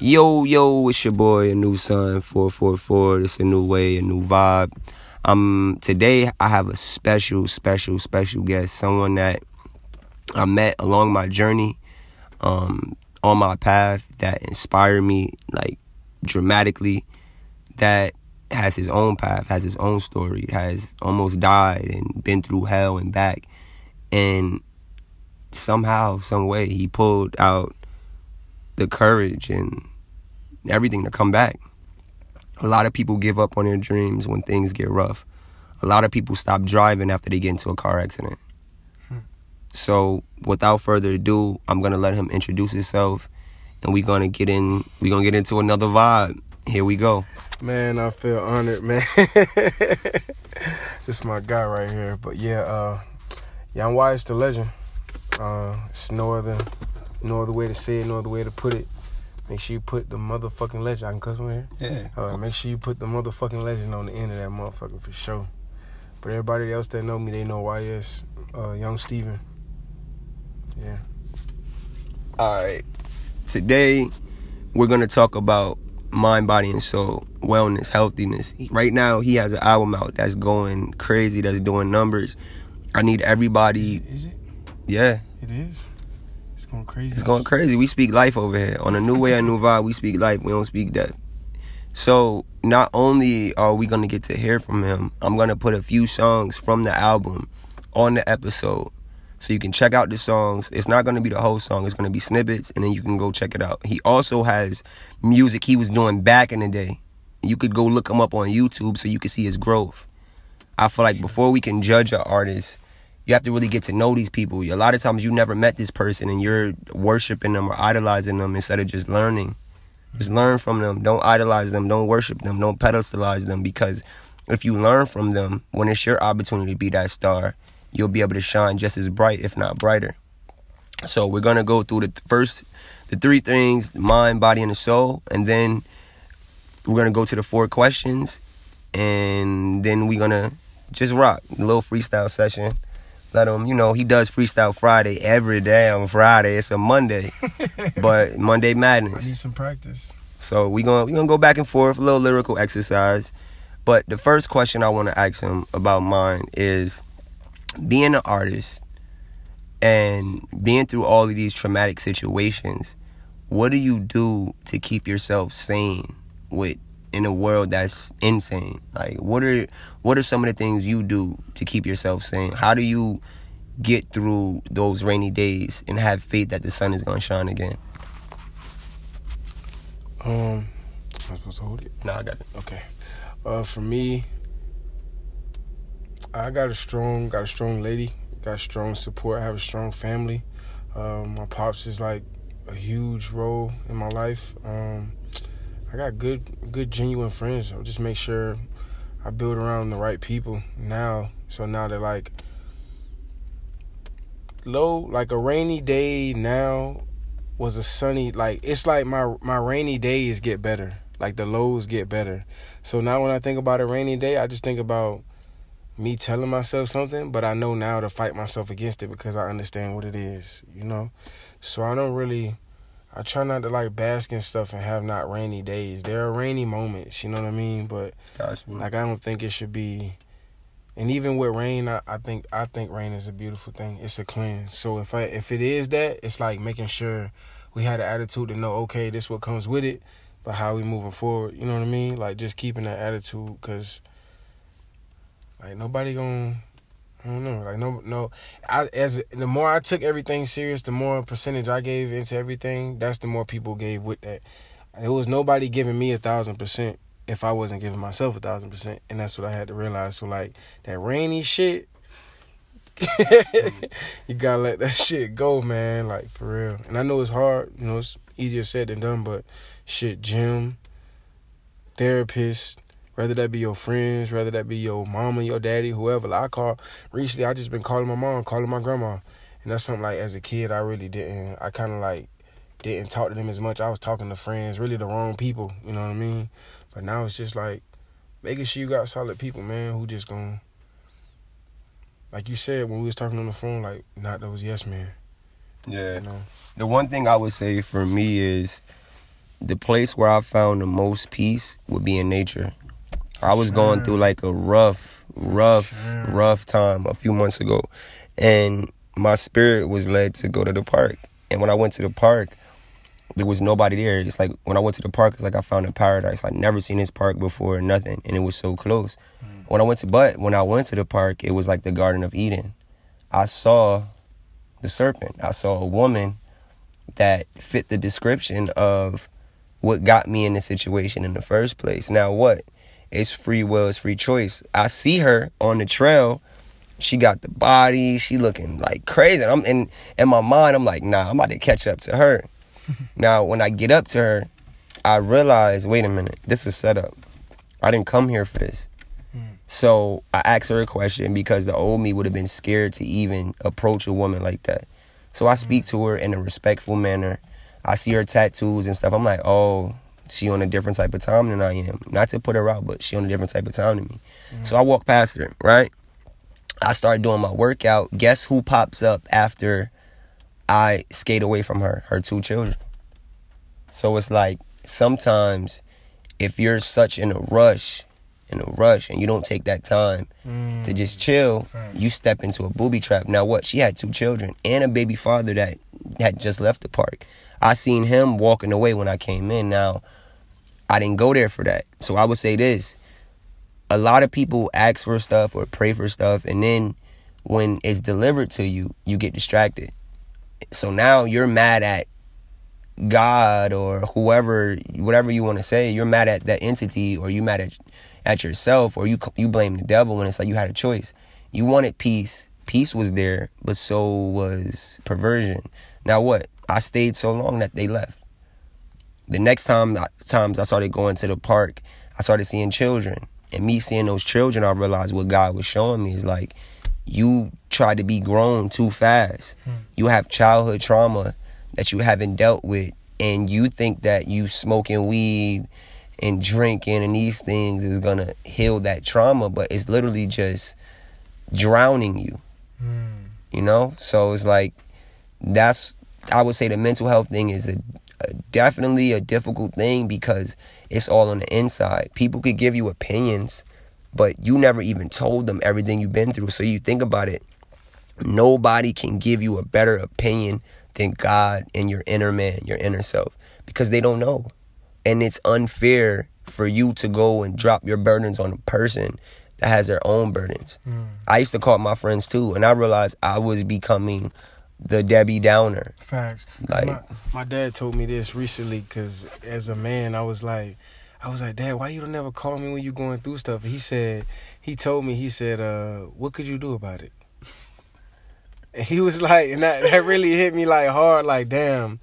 Yo, yo, it's your boy, a new son, 444. It's a new way, a new vibe. Um, today I have a special, special, special guest, someone that I met along my journey, um, on my path that inspired me like dramatically, that has his own path, has his own story, has almost died and been through hell and back. And somehow, some way, he pulled out the courage and everything to come back. A lot of people give up on their dreams when things get rough. A lot of people stop driving after they get into a car accident. So, without further ado, I'm gonna let him introduce himself, and we're gonna get in. We're gonna get into another vibe. Here we go. Man, I feel honored, man. this is my guy right here. But yeah, uh Young Wise the legend. Uh it's no other no other way to say it, no other way to put it. Make sure you put the motherfucking legend. I can cuss on here? Yeah. Uh, make sure you put the motherfucking legend on the end of that motherfucker for sure. But everybody else that know me, they know YS. Uh Young Steven. Yeah. All right. Today, we're gonna talk about mind, body, and soul, wellness, healthiness. Right now, he has an album out that's going crazy, that's doing numbers. I need everybody. Is it? Yeah, It is? It's going crazy. it's going crazy. We speak life over here. On a new way, a new vibe. We speak life. We don't speak death. So not only are we gonna get to hear from him, I'm gonna put a few songs from the album on the episode. So you can check out the songs. It's not gonna be the whole song, it's gonna be snippets, and then you can go check it out. He also has music he was doing back in the day. You could go look him up on YouTube so you can see his growth. I feel like before we can judge an artist, you have to really get to know these people. A lot of times you never met this person and you're worshiping them or idolizing them instead of just learning. Just learn from them. Don't idolize them. Don't worship them. Don't pedestalize them because if you learn from them, when it's your opportunity to be that star, you'll be able to shine just as bright, if not brighter. So we're gonna go through the th- first, the three things: mind, body, and the soul, and then we're gonna go to the four questions, and then we're gonna just rock a little freestyle session. Let him, you know, he does freestyle Friday every day on Friday. It's a Monday, but Monday Madness. I need some practice. So we gonna we gonna go back and forth, a little lyrical exercise. But the first question I want to ask him about mine is being an artist and being through all of these traumatic situations. What do you do to keep yourself sane with in a world that's insane? Like what are what are some of the things you do to keep yourself sane? How do you get through those rainy days and have faith that the sun is gonna shine again? Um, am I supposed to hold it? No, I got it. Okay. Uh, for me, I got a strong, got a strong lady, got strong support. I have a strong family. Um, my pops is like a huge role in my life. Um, I got good, good, genuine friends. I just make sure I build around the right people now. So now that like low, like a rainy day now was a sunny. Like it's like my my rainy days get better. Like the lows get better. So now when I think about a rainy day, I just think about me telling myself something, but I know now to fight myself against it because I understand what it is, you know? So I don't really I try not to like bask in stuff and have not rainy days. There are rainy moments, you know what I mean? But Gotcha. like I don't think it should be and even with rain, I, I think I think rain is a beautiful thing. It's a cleanse. So if I if it is that, it's like making sure we had an attitude to know, okay, this what comes with it, but how we moving forward. You know what I mean? Like just keeping that attitude, cause like nobody gonna. I don't know. Like no, no. I as the more I took everything serious, the more percentage I gave into everything. That's the more people gave with that. There was nobody giving me a thousand percent if I wasn't giving myself a thousand percent, and that's what I had to realize. So like that rainy shit, you gotta let that shit go, man. Like for real. And I know it's hard. You know, it's easier said than done. But shit, gym, therapist, whether that be your friends, whether that be your mama, your daddy, whoever. Like I call recently, I just been calling my mom, calling my grandma, and that's something like as a kid I really didn't. I kind of like didn't talk to them as much. I was talking to friends, really the wrong people. You know what I mean? But now it's just like making sure you got solid people, man, who just gonna like you said when we was talking on the phone, like not those yes men. Yeah. You know. The one thing I would say for me is the place where I found the most peace would be in nature. I was going through like a rough, rough, Sure. rough time a few months ago, and my spirit was led to go to the park. And when I went to the park, there was nobody there. It's like when I went to the park, it's like I found a paradise. I'd never seen this park before, nothing, and it was so close. Mm. When I went to, but when I went to the park, it was like the Garden of Eden. I saw the serpent. I saw a woman that fit the description of what got me in the situation in the first place. Now what? It's free will, it's free choice. I see her on the trail. She got the body. She looking like crazy. I'm in in my mind. I'm like, nah, I'm about to catch up to her. now, when I get up to her, I realize, wait a minute, this is set up. I didn't come here for this. Mm. So I asked her a question because the old me would have been scared to even approach a woman like that. So I speak mm. to her in a respectful manner. I see her tattoos and stuff. I'm like, oh, she on a different type of time than I am. Not to put her out, but she on a different type of time than me. So I walk past her, right? I start doing my workout. Guess who pops up after I skate away from her? Her two children. So it's like sometimes if you're such in a rush, in a rush, and you don't take that time to mm. just chill, you step into a booby trap. Now what? She had two children and a baby father that had just left the park. I seen him walking away when I came in. Now I didn't go there for that. So I would say this. A lot of people ask for stuff or pray for stuff and then when it's delivered to you, you get distracted. So now you're mad at God or whoever, whatever you want to say. You're mad at that entity, or you mad at at yourself, or you you blame the devil when it's like you had a choice. You wanted peace. Peace was there, but so was perversion. Now what? I stayed so long that they left. The next time times I started going to the park, I started seeing children, and me seeing those children, I realized what God was showing me is like you try to be grown too fast. You have childhood trauma that you haven't dealt with, and you think that you smoking weed and drinking and these things is gonna heal that trauma, but it's literally just drowning you. Mm. You know, so it's like that's I would say the mental health thing is a, a definitely a difficult thing because it's all on the inside. People could give you opinions, but you never even told them everything you've been through. So you think about it, nobody can give you a better opinion than God and your inner man, your inner self, because they don't know. And it's unfair for you to go and drop your burdens on a person that has their own burdens. Mm. I used to call my friends too, and I realized I was becoming the Debbie Downer. Facts. Like- my, my dad told me this recently because as a man, I was like, I was like, Dad, why you don't never call me when you going through stuff? He said, he told me, he said, uh, what could you do about it? And he was like, and that, that really hit me like hard, like, damn,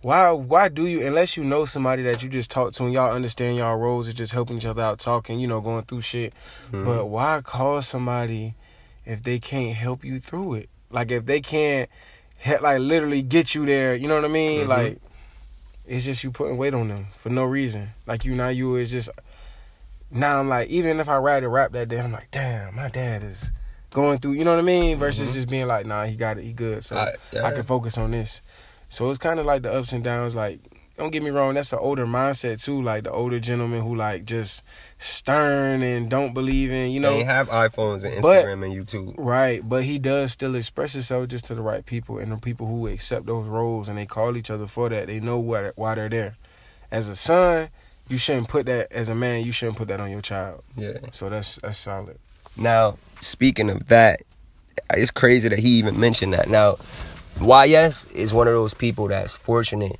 why why do you unless you know somebody that you just talk to and y'all understand y'all roles and just helping each other out, talking, you know, going through shit. But why call somebody if they can't help you through it? Like if they can't he- like literally get you there, you know what I mean? Mhm. Like it's just you putting weight on them for no reason. Like you now you is just now I'm like even if I write a rap that day, I'm like, damn, my dad is going through, you know what I mean? Versus Mhm. just being like, nah, he got it, he good. So I- yeah. I can focus on this. So it's kind of like the ups and downs. Like, don't get me wrong, that's an older mindset too. Like the older gentleman who like just stern and don't believe in, you know, they have iPhones and But- Instagram and YouTube. right? But he does still express himself just to the right people and the people who accept those roles and they call each other for that. They know why why they're there. As a son, you shouldn't put that. As a man, you shouldn't put that on your child. Yeah. So that's that's solid. Now, speaking of that, it's crazy that he even mentioned that. Now, YS is one of those people that's fortunate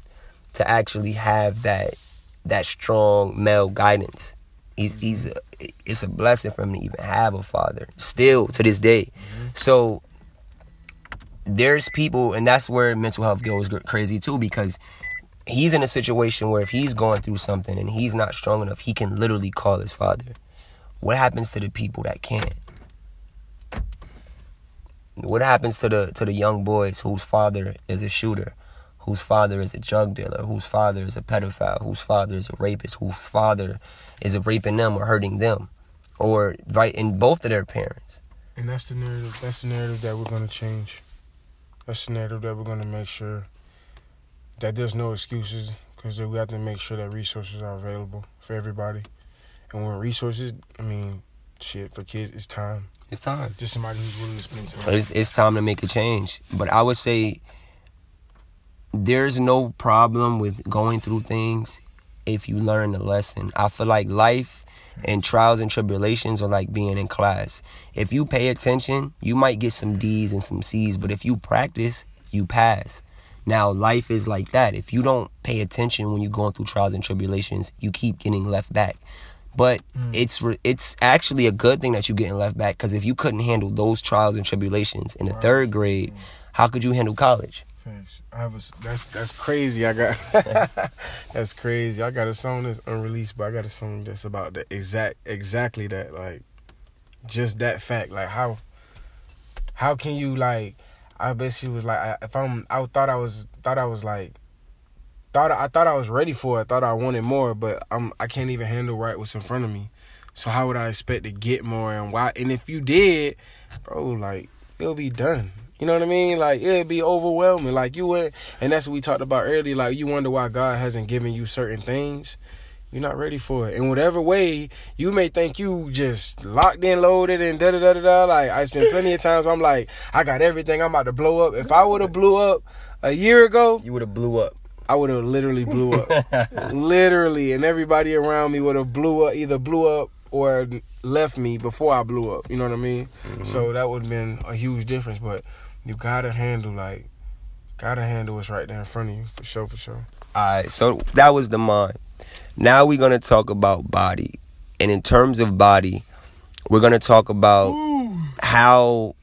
to actually have that that strong male guidance. He's mm-hmm. he's a, it's a blessing for him to even have a father still to this day. Mm-hmm. So there's people, and that's where mental health goes crazy too, because he's in a situation where if he's going through something and he's not strong enough, he can literally call his father. What happens to the people that can't? What happens to the to the young boys whose father is a shooter, whose father is a drug dealer, whose father is a pedophile, whose father is a rapist, whose father is raping them or hurting them, or right in both of their parents? And that's the narrative. That's the narrative that we're gonna change. That's the narrative that we're gonna make sure that there's no excuses. because we have to make sure that resources are available for everybody. And when resources, I mean, shit for kids, it's time. It's time. Just somebody who's willing to spend time. It's, it's time to make a change. But I would say there's no problem with going through things if you learn the lesson. I feel like life and trials and tribulations are like being in class. If you pay attention, you might get some D's and some C's, but if you practice, you pass. Now, life is like that. If you don't pay attention when you're going through trials and tribulations, you keep getting left back. But mm. it's it's actually a good thing that you're getting left back because if you couldn't handle those trials and tribulations in the third grade, how could you handle college? I have a, that's that's crazy. I got that's crazy. I got a song that's unreleased, but I got a song that's about the exact exactly that like just that fact. Like how how can you like? I bet she was like, I, if I'm, I thought I was thought I was like thought I thought I was ready for it. I thought I wanted more, but I'm I can't even handle right what's in front of me. So how would I expect to get more and why? And if you did, bro, like it'll be done. You know what I mean? Like it'd be overwhelming. Like you would, and that's what we talked about earlier. Like you wonder why God hasn't given you certain things. You're not ready for it. In whatever way, you may think you just locked in, loaded, and da da da da da. Like I spent plenty of times. Where I'm like, I got everything. I'm about to blow up. If I would have blew up a year ago, you would have blew up. I would have literally blew up, literally, and everybody around me would have blew up, either blew up or left me before I blew up. You know what I mean? Mm-hmm. So that would have been a huge difference. But you gotta handle like gotta handle what's right there in front of you for sure for sure. All right so that was the mind. Now we're gonna talk about body. And in terms of body we're gonna talk about Ooh. how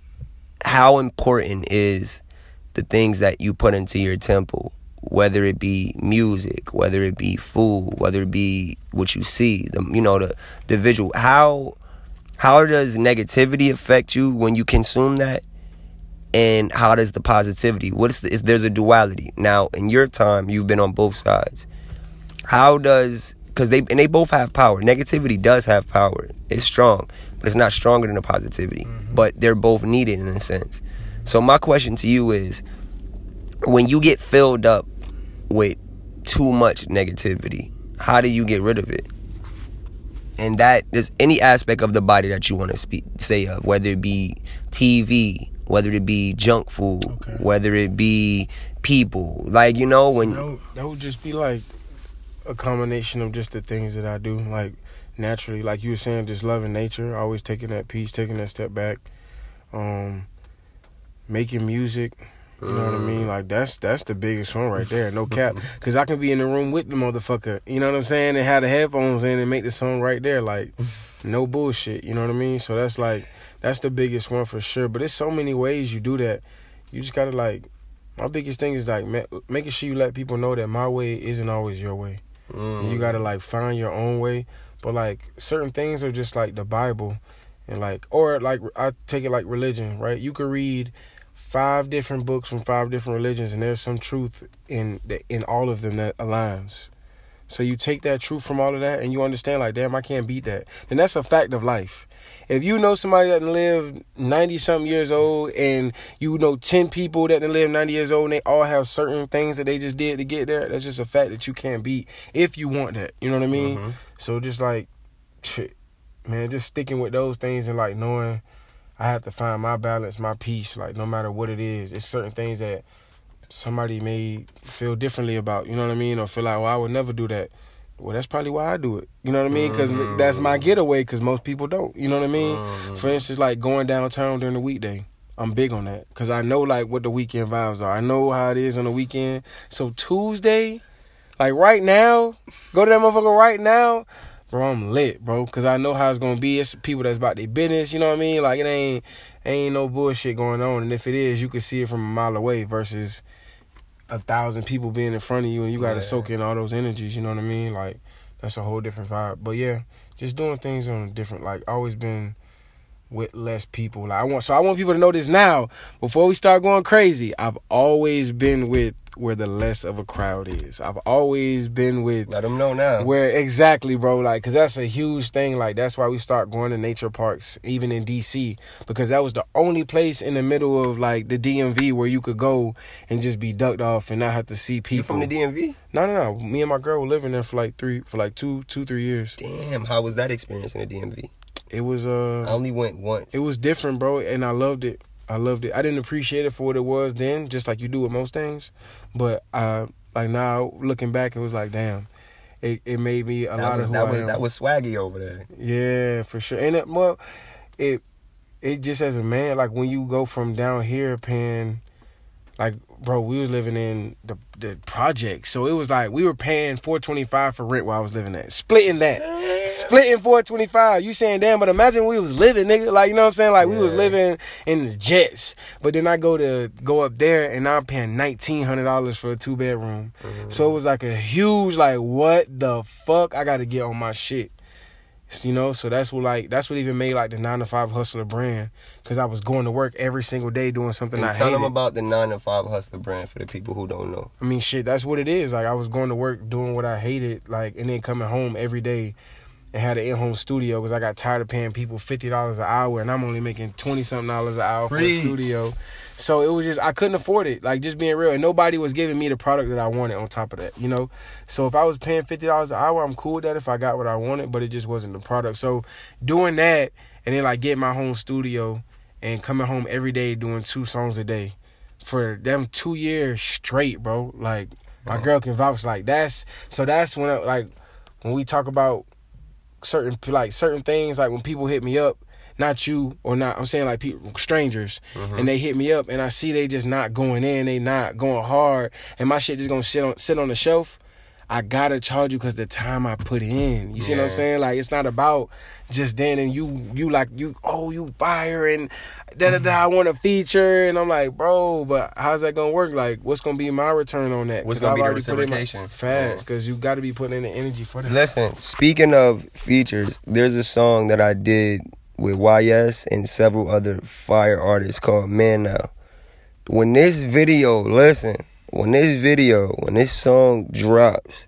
how important is the things that you put into your temple whether it be music whether it be food whether it be what you see the you know the the visual. How how does negativity affect you when you consume that and how does the positivity what's the, is there's a duality. Now in your time you've been on both sides. How does because they and they both have power. Negativity does have power. It's strong but it's not stronger than the positivity. Mm-hmm. but they're both needed in a sense. So my question to you is when you get filled up with too much negativity how do you get rid of it? And that is any aspect of the body that you want to speak say of whether it be tv whether it be junk food, okay. whether it be people. Like you know when that would, that would just be like a combination of just the things that I do, like naturally, like you were saying, just loving nature, always taking that piece, taking that step back, um, making music. You know what I mean? Like that's that's the biggest one right there. No cap, because I can be in the room with the motherfucker. You know what I'm saying? And have the headphones in and make the song right there. Like no bullshit. You know what I mean? So that's like that's the biggest one for sure. But there's so many ways you do that. You just gotta like. My biggest thing is like making sure you let people know that my way isn't always your way. Mm. you gotta like find your own way. But like certain things are just like the Bible, and like or like I take it like religion, right? You could read five different books from five different religions, and there's some truth in in all of them that aligns. So you take that truth from all of that and you understand like, damn, I can't beat that. And that's a fact of life. If you know somebody that live 90 something years old and you know 10 people that live 90 years old and they all have certain things that they just did to get there, that's just a fact that you can't beat if you want that. You know what I mean? Mm-hmm. So just like, man, just sticking with those things and like knowing I have to find my balance, my peace, like no matter what it is. It's certain things that somebody may feel differently about, you know what I mean? Or feel like, well, I would never do that. Well, that's probably why I do it. You know what I mean? Because mm-hmm. that's my getaway. Because most people don't. You know what I mean? Mm-hmm. For instance, like going downtown during the weekday. I'm big on that because I know like what the weekend vibes are. I know how it is on the weekend. So Tuesday, like right now, go to that motherfucker right now, bro. I'm lit, bro, because I know how it's gonna be. It's people that's about their business. You know what I mean? Like it ain't ain't no bullshit going on. And if it is, you can see it from a mile away versus a thousand people being in front of you and you got to yeah. soak in all those energies. You know what I mean? Like that's a whole different vibe. But yeah, just doing things on a different. Like always been with less people. Like I want, so I want people to know this now before we start going crazy. I've always been with where the less of a crowd is. I've always been with let them know now where exactly, bro. Like, cause that's a huge thing. Like that's why we start going to nature parks, even in DC, because that was the only place in the middle of like the DMV where you could go and just be ducked off and not have to see people. You from the DMV? No, no, no. Me and my girl were living there for like three, for like two, two, three years. Damn, how was that experience in the DMV? It was uh I only went once. It was different, bro, and I loved it. I loved it. I didn't appreciate it for what it was then, just like you do with most things. But I like now looking back it was like damn. It it made me a that lot was, of who that I was am. that was swaggy over there. Yeah, for sure. And it well it it just as a man, like when you go from down here paying like bro, we was living in the the project. So it was like we were paying four twenty five for rent while I was living there. Splitting that. Splitting four twenty five. You saying damn, but imagine we was living, nigga. Like you know what I'm saying? Like we was living in the jets. But then I go to go up there and I'm paying nineteen hundred dollars for a two bedroom. So mm-hmm. it was like a huge like what the fuck? I gotta get on my shit. You know, so that's what like that's what even made like the nine to five hustler brand because I was going to work every single day doing something And I tell hated. them about the nine to five hustler brand for the people who don't know. I mean, shit, that's what it is. Like I was going to work doing what I hated, like, and then coming home every day and had an in-home studio because I got tired of paying people fifty dollars an hour, and I'm only making twenty something dollars an hour Preach. for a studio. So it was just I couldn't afford it. Like just being real, and nobody was giving me the product that I wanted. On top of that, you know. So if I was paying fifty dollars an hour, I'm cool with that if I got what I wanted, but it just wasn't the product. So doing that and then like getting my home studio and coming home every day doing two songs a day for them two years straight, bro. Like my girl can vouch. Like that's so that's when I, like when we talk about certain like certain things. Like when people hit me up, not you or not. I'm saying like people strangers, mm-hmm. and they hit me up, and I see they just not going in. They not going hard, and my shit just gonna sit on sit on the shelf. I gotta charge you because the time I put in. You see what I'm saying? Like it's not about just then and you you like you oh you fire and da da da I want a feature and I'm like bro, but how's that gonna work? Like what's gonna be my return on that? What's gonna I've be the already put in my- reciprocation? Facts, oh. Yeah. because you got to be putting in the energy for that. Listen, speaking of features, there's a song that I did with YS and several other fire artists called Man Now. When this video, listen, when this video, when this song drops,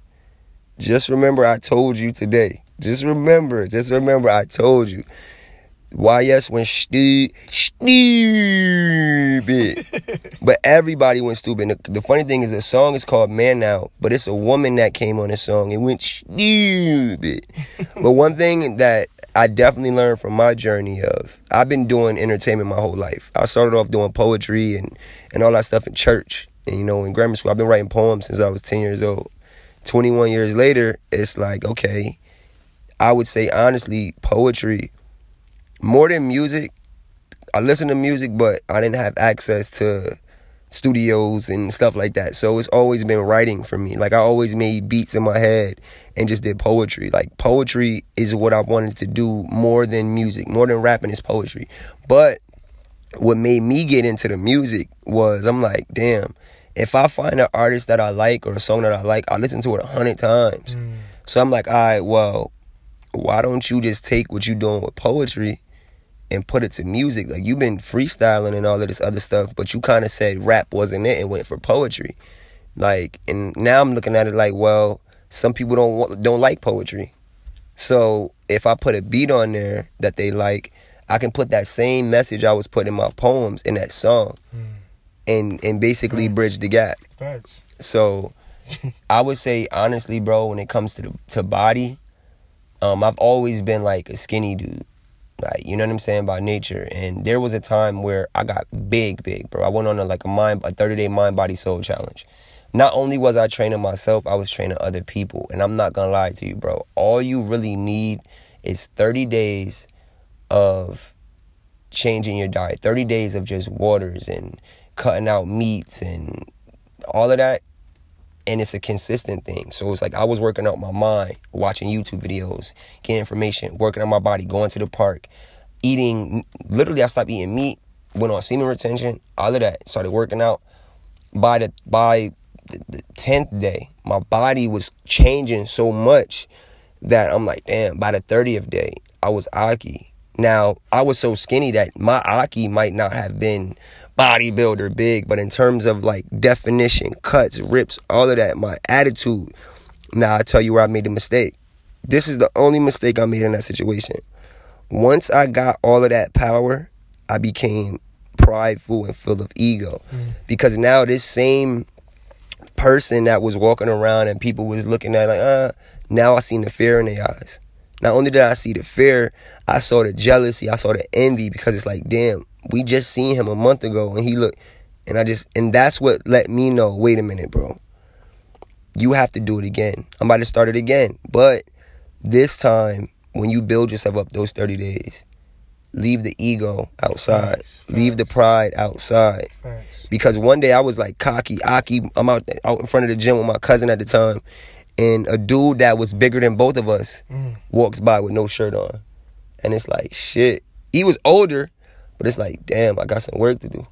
just remember I told you today. Just remember, just remember I told you. YS went stu- stupid. but everybody went stupid. The, the funny thing is the song is called Man Now, but it's a woman that came on the song and went stupid. but one thing that I definitely learned from my journey of I've been doing entertainment my whole life. I started off doing poetry and, and all that stuff in church. And you know, in grammar school, I've been writing poems since I was 10 years old. 21 years later, it's like, okay, I would say honestly, poetry, more than music, I listen to music, but I didn't have access to studios and stuff like that. So it's always been writing for me. Like I always made beats in my head and just did poetry. Like poetry is what I wanted to do more than music, more than rapping is poetry. But what made me get into the music was I'm like, damn, if I find an artist that I like or a song that I like, I listen to it a hundred times. Mm. So I'm like, all right, well, why don't you just take what you're doing with poetry and put it to music? Like you've been freestyling and all of this other stuff, but you kind of said rap wasn't it and went for poetry. Like, and now I'm looking at it like, well, some people don't want, don't like poetry. So if I put a beat on there that they like, I can put that same message I was putting in my poems in that song, Mm. and and basically bridge the gap. Facts. So I would say honestly, bro, when it comes to the, to body, um, I've always been like a skinny dude. Like, you know what I'm saying, by nature. And there was a time where I got big, big, bro. I went on a like a mind a 30 day mind body soul challenge. Not only was I training myself, I was training other people. And I'm not gonna lie to you, bro. All you really need is 30 days of changing your diet. 30 days of just waters and cutting out meats and all of that and it's a consistent thing. So it's like I was working out my mind, watching YouTube videos, getting information, working on my body, going to the park, eating. Literally, I stopped eating meat, went on semen retention, all of that. Started working out. By the by the- tenth day, my body was changing so much that I'm like, damn. By the thirtieth day, I was Aki. Now, I was so skinny that my Aki might not have been bodybuilder big, but in terms of like definition, cuts, rips, all of that, my attitude. Now I tell you where I made the mistake. This is the only mistake I made in that situation. Once I got all of that power, I became prideful and full of ego. Mm. Because now this same person that was walking around and people was looking at like, uh, now I seen the fear in their eyes. Not only did I see the fear, I saw the jealousy, I saw the envy because it's like, damn, we just seen him a month ago and he looked and I just and that's what let me know, wait a minute, bro. You have to do it again. I'm about to start it again. But this time, when you build yourself up those 30 days, leave the ego outside. Facts, leave the pride outside. Because one day I was like cocky, aki. I'm out, out in front of the gym with my cousin at the time and a dude that was bigger than both of us mm. walks by with no shirt on. And it's like, shit. He was older, but it's like, damn, I got some work to do.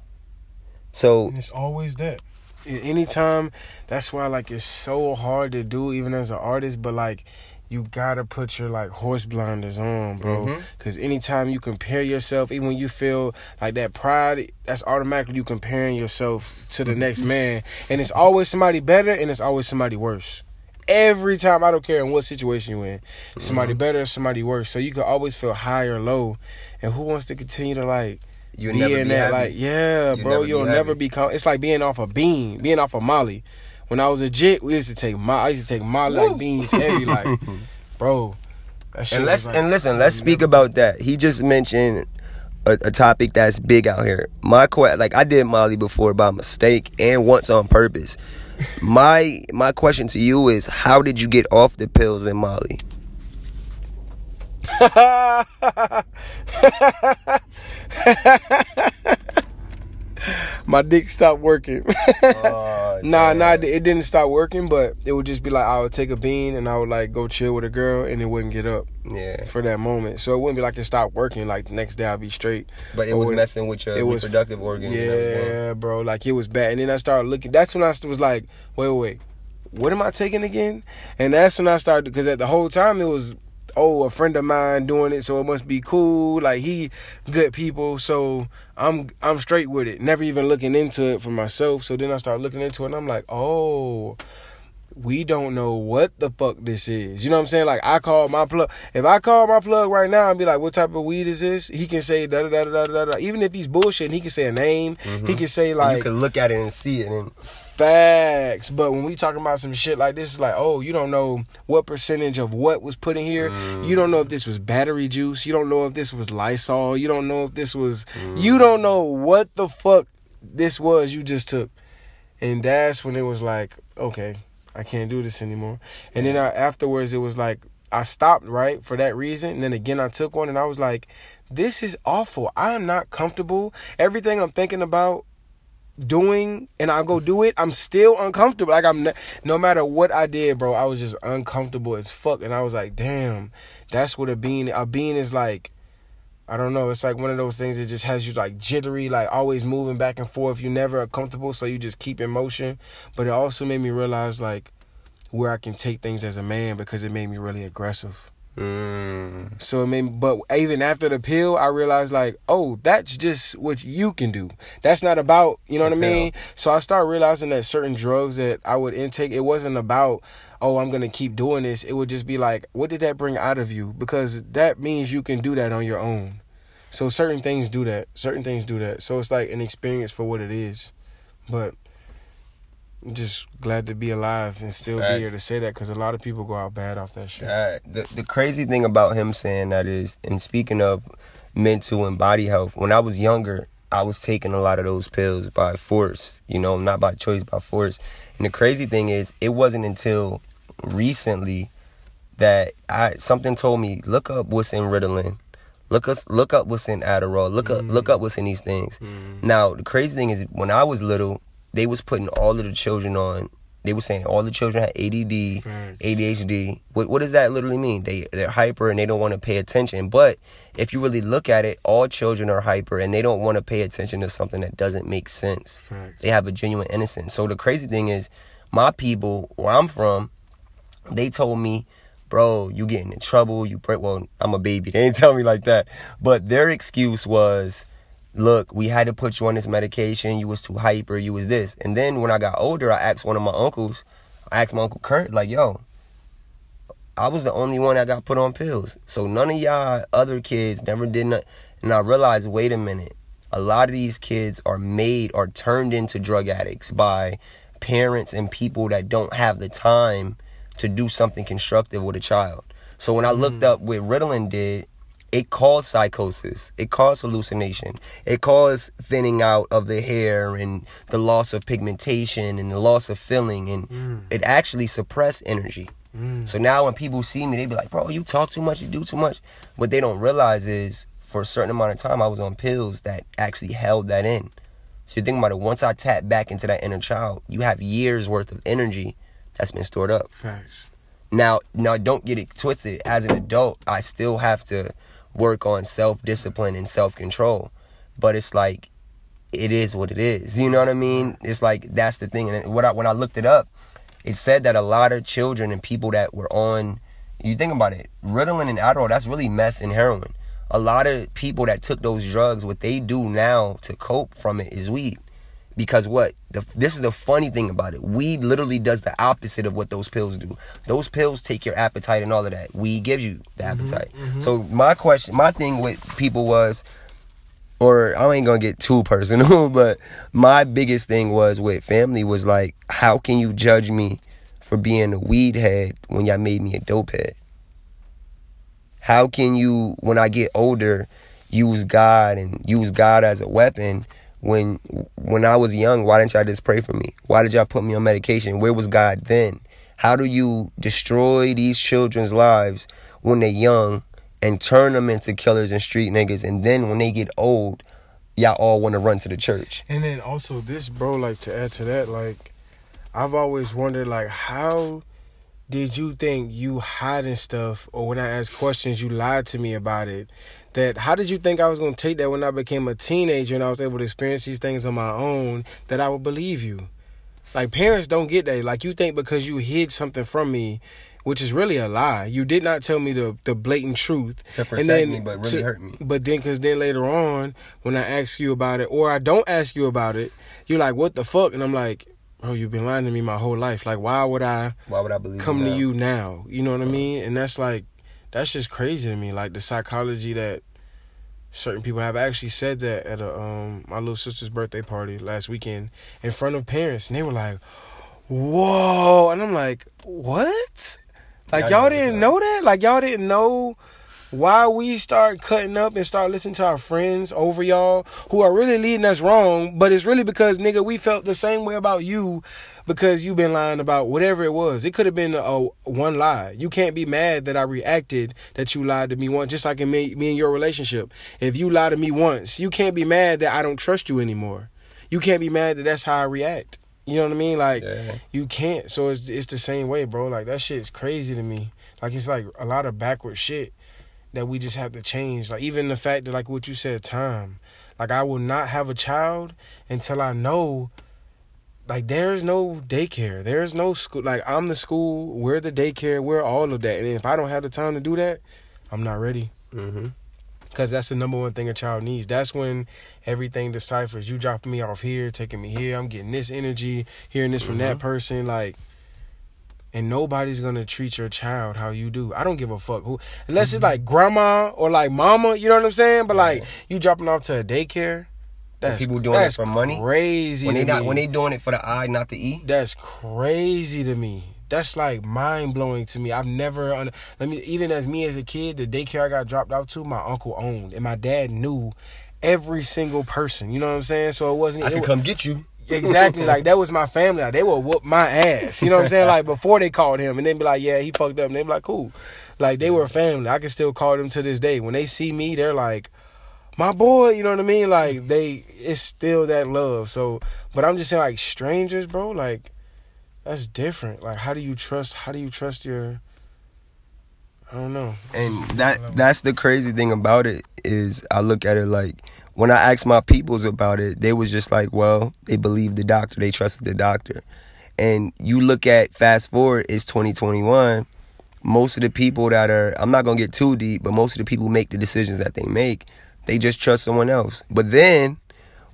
So and it's always that. Anytime that's why like it's so hard to do even as an artist, but like you gotta put your like horse blinders on, bro. Mm-hmm. Cause anytime you compare yourself, even when you feel like that pride, that's automatically you comparing yourself to the next man. And it's always somebody better and it's always somebody worse. Every time, I don't care in what situation you're in, somebody mm-hmm. better, somebody worse. So you can always feel high or low. And who wants to continue to like you be in be that? Happy. Like, yeah, you bro, you'll never be. Com- it's like being off a bean, being off a Molly. When I was a jit, we used to take my. I used to take Molly like beans heavy, like, bro. and let's like, and listen, let's speak about that. He just mentioned a, a, topic that's big out here. My like I did Molly before by mistake and once on purpose my my question to you is how did you get off the pills in Molly? my dick stopped working. oh, nah, nah, it didn't stop working, but it would just be like I would take a bean and I would like go chill with a girl and it wouldn't get up. Yeah. For that moment, so it wouldn't be like it stopped working. Like the next day I'd be straight. But it was messing with your it reproductive was, organs. Yeah, bro. Like it was bad. And then I started looking. That's when I was like, wait, wait, wait. What am I taking again? And that's when I started because at the whole time it was oh, a friend of mine doing it, so it must be cool. Like he good people, so I'm I'm straight with it. Never even looking into it for myself. So then I start looking into it and I'm like, oh, we don't know what the fuck this is. You know what I'm saying? Like I call my plug. If I call my plug right now and be like, "What type of weed is this?" He can say da da da da da da. Even if he's bullshitting, he can say a name. Mm-hmm. He can say like you can look at it and see it. And facts. But when we talking about some shit like this, it's like, oh, you don't know what percentage of what was put in here. Mm. You don't know if this was battery juice. You don't know if this was Lysol. You don't know if this was. Mm. You don't know what the fuck this was. You just took, and that's when it was like, okay I can't do this anymore. And then I, afterwards, it was like I stopped right for that reason. And then again, I took one, and I was like, "This is awful. I am not comfortable. Everything I'm thinking about." doing and I go do it, I'm still uncomfortable. Like I'm no matter what I did, bro, I was just uncomfortable as fuck. And I was like, damn, that's what a being a being is like I don't know. It's like one of those things that just has you like jittery, like always moving back and forth. You never are comfortable, so you just keep in motion. But it also made me realize like where I can take things as a man because it made me really aggressive. Mm. So it made, but even after the pill, I realized like, oh, that's just what you can do. That's not about, you know what I mean. So I started realizing that certain drugs that I would intake, it wasn't about oh, I'm gonna keep doing this. It would just be like, what did that bring out of you? Because that means you can do that on your own. So certain things do that. Certain things do that. So it's like an experience for what it is. But I'm just glad to be alive and still Facts. be here to say that because a lot of people go out bad off that shit. Uh, the the crazy thing about him saying that is, and speaking of mental and body health, when I was younger, I was taking a lot of those pills by force. You know, not by choice, by force. And the crazy thing is, it wasn't until recently that I something told me look up what's in Ritalin. Look us look up what's in Adderall. Look up mm. look up what's in these things. Mm. Now the crazy thing is when I was little, they was putting all of the children on. They were saying all the children had ADD, ADHD. What what does that literally mean? They they're hyper and they don't want to pay attention. But if you really look at it, all children are hyper and they don't want to pay attention to something that doesn't make sense. They have a genuine innocence. So the crazy thing is, my people where I'm from, they told me bro, you getting in trouble. You break. Well, I'm a baby. They didn't tell me like that. But their excuse was, look, we had to put you on this medication. You was too hyper. You was this. And then when I got older, I asked one of my uncles. I asked my uncle Kurt, like, yo, I was the only one that got put on pills. So none of y'all other kids never did not. And I realized, wait a minute. A lot of these kids are made or turned into drug addicts by parents and people that don't have the time to do something constructive with a child. So when I looked Mm. up what Ritalin did, it caused psychosis. It caused hallucination. It caused thinning out of the hair and the loss of pigmentation and the loss of feeling. And Mm. it actually suppressed energy. So now when people see me, they be like, bro, you talk too much, you do too much. What they don't realize is for a certain amount of time, I was on pills that actually held that in. So you think about it, once I tap back into that inner child, you have years worth of energy that's been stored up. Facts. Now, now don't get it twisted. As an adult, I still have to work on self discipline and self control. But it's like, it is what it is. You know what I mean? It's like that's the thing. And what I, when I looked it up, it said that a lot of children and people that were on, you think about it, Ritalin and Adderall, that's really meth and heroin. A lot of people that took those drugs, what they do now to cope from it is weed. Because what the this is the funny thing about it. Weed literally does the opposite of what those pills do. Those pills take your appetite and all of that. Weed gives you the mm-hmm, appetite. Mm-hmm. So my question, my thing with people was, or I ain't gonna get too personal, but my biggest thing was with family was like, how can you judge me for being a weed head when y'all made me a dope head? How can you, when I get older, use God and use God as a weapon when when I was young? Why didn't y'all just pray for me? Why did y'all put me on medication? Where was God then? How do you destroy these children's lives when they're young and turn them into killers and street niggas? And then when they get old, y'all all want to run to the church. And then also this, bro, like to add to that, like I've always wondered, like how did you think you hiding stuff, or when I asked questions, you lied to me about it? That how did you think I was gonna take that when I became a teenager and I was able to experience these things on my own? That I would believe you. Like parents don't get that. Like you think because you hid something from me. Which is really a lie. You did not tell me the, the blatant truth. To protect me, but really hurt me. But then, because then later on, when I ask you about it, or I don't ask you about it, you're like, "What the fuck?" And I'm like, "Bro, you've been lying to me my whole life. Like, why would I Why would I believe come now? to you now? You know what I mean?" And that's like, that's just crazy to me. Like the psychology that certain people have actually said that at a um my little sister's birthday party last weekend in front of parents, and they were like, "Whoa!" And I'm like, "What?" Like Y'all y'all didn't that. know that? Like y'all didn't know why we start cutting up and start listening to our friends over y'all who are really leading us wrong, but it's really because nigga we felt the same way about you because you've been lying about whatever it was. It could have been a one lie. You can't be mad that I reacted that you lied to me once, just like in me, me and your relationship. If you lie to me once, you can't be mad that I don't trust you anymore. You can't be mad that that's how I react. You know what I mean? Like Yeah. you can't. So it's it's the same way, bro. Like that shit's crazy to me. Like it's like a lot of backward shit that we just have to change. Like even the fact that like what you said, time. Like I will not have a child until I know like there's no daycare. There's no school like I'm the school, we're the daycare, we're all of that. And if I don't have the time to do that, I'm not ready. Mm-hmm. Cause that's the number one thing a child needs. That's when everything deciphers. You dropping me off here, taking me here. I'm getting this energy, hearing this from that person. Like, and nobody's gonna treat your child how you do. I don't give a fuck who, unless it's mm-hmm. like grandma or like mama. You know what I'm saying? But like, you dropping off to a daycare. That's people doing it for money? Crazy. When to they not me. when they doing it for the I, not the E. That's crazy to me. That's like mind blowing to me. I've never un- let me even as me as a kid, the daycare I got dropped off to, my uncle owned, and my dad knew every single person. You know what I'm saying? So it wasn't. I it could come get you. Exactly like that was my family. Like, they would whoop my ass. You know what I'm saying? Like before they called him, and they'd be like, "Yeah, he fucked up," and they'd be like, "Cool." Like they were family. I can still call them to this day. When they see me, they're like, "My boy." You know what I mean? Like mm-hmm. they, it's still that love. So, but I'm just saying, like strangers, bro. Like that's different. Like how do you trust? How do you trust your? I don't know. And that that's the crazy thing about it is I look at it like when I asked my peoples about it, they was just like, well, they believed the doctor, they trusted the doctor. And you look at fast forward, it's 2021. most of the people that are I'm not gonna get too deep, but most of the people make the decisions that they make, they just trust someone else. But then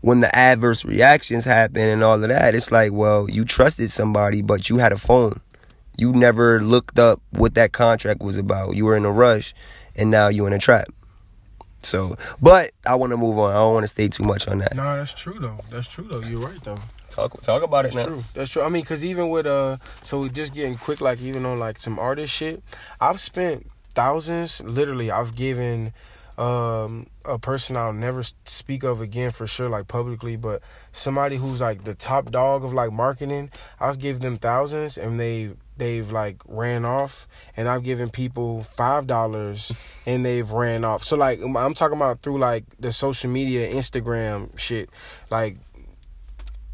when the adverse reactions happen and all of that, it's like, well, you trusted somebody, but you had a phone. You never looked up what that contract was about. You were in a rush, and now you're in a trap. So, but I want to move on. I don't want to stay too much on that. No, that's true though. That's true though. You're right though. Talk talk about That's it now. true. That's true. I mean, cause even with uh, so we just getting quick, like even on like some artist shit, I've spent thousands. Literally, I've given um a person I'll never speak of again for sure, like publicly, but somebody who's like the top dog of like marketing. I've given them thousands, and they they've like ran off, and I've given people five dollars, and they've ran off. So like I'm I'm talking about through like the social media, Instagram shit, like.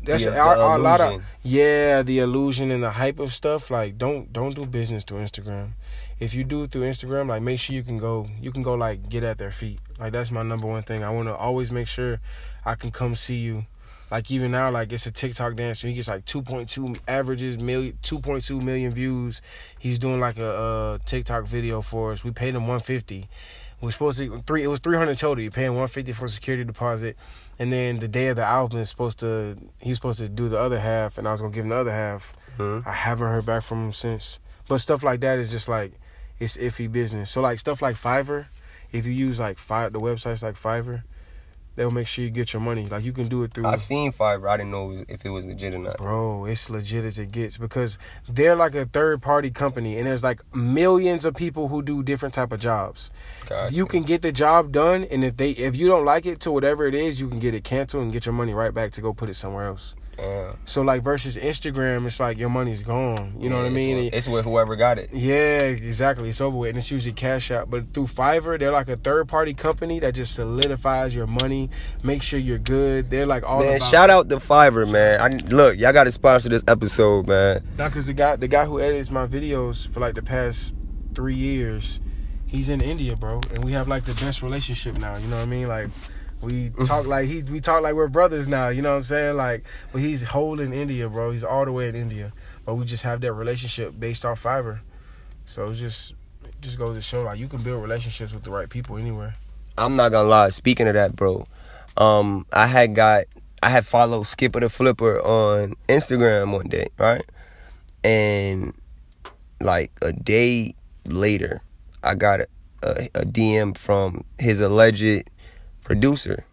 That's The- a, the a, a lot of yeah, the illusion and the hype of stuff. Like, don't don't do business through Instagram. If you do it through Instagram, like, make sure you can go. You can go like get at their feet. Like, that's my number one thing. I want to always make sure I can come see you. Like even now, like it's a TikTok dancer. He gets like 2.2 averages, million, 2.2 million views. He's doing like a, a TikTok video for us. We paid him 150. We are supposed to three. It was 300 total. You paying 150 for security deposit, and then the day of the album is supposed to. He's supposed to do the other half, and I was gonna give him the other half. Mhm. I haven't heard back from him since. But stuff like that is just like it's iffy business. So like stuff like Fiverr, if you use like five the websites like Fiverr, they'll make sure you get your money. Like you can do it through. I seen Fiverr. I didn't know if it was legit or not. Bro, it's legit as it gets because they're like a third party company and there's like millions of people who do different type of jobs. Gotcha. You can get the job done and if they if you don't like it to whatever it is, you can get it canceled and get your money right back to go put it somewhere else. Yeah. So like versus Instagram, it's like your money's gone. You know what I mean? with- It's with whoever got it. Yeah, exactly. It's over with, and it's usually cash out. But through Fiverr, they're like a third party company that just solidifies your money, make sure you're good. They're like all Man, about shout out to Fiverr, man. I, look, y'all got to sponsor this episode, man. Not because the guy, the guy who edits my videos for like the past three years, he's in India, bro, and we have like the best relationship now. You know what I mean? Like we talk like he, we talk like we're brothers now. You know what I'm saying? Like, but he's holding in India, bro. He's all the way in India, but we just have that relationship based off Fiverr. So it's just, it just goes to show like you can build relationships with the right people anywhere. I'm not gonna lie. Speaking of that, bro, um, I had got I had followed Skippa Da Flippa on Instagram one day, right? And like a day later, I got a, a, a DM from his alleged producer.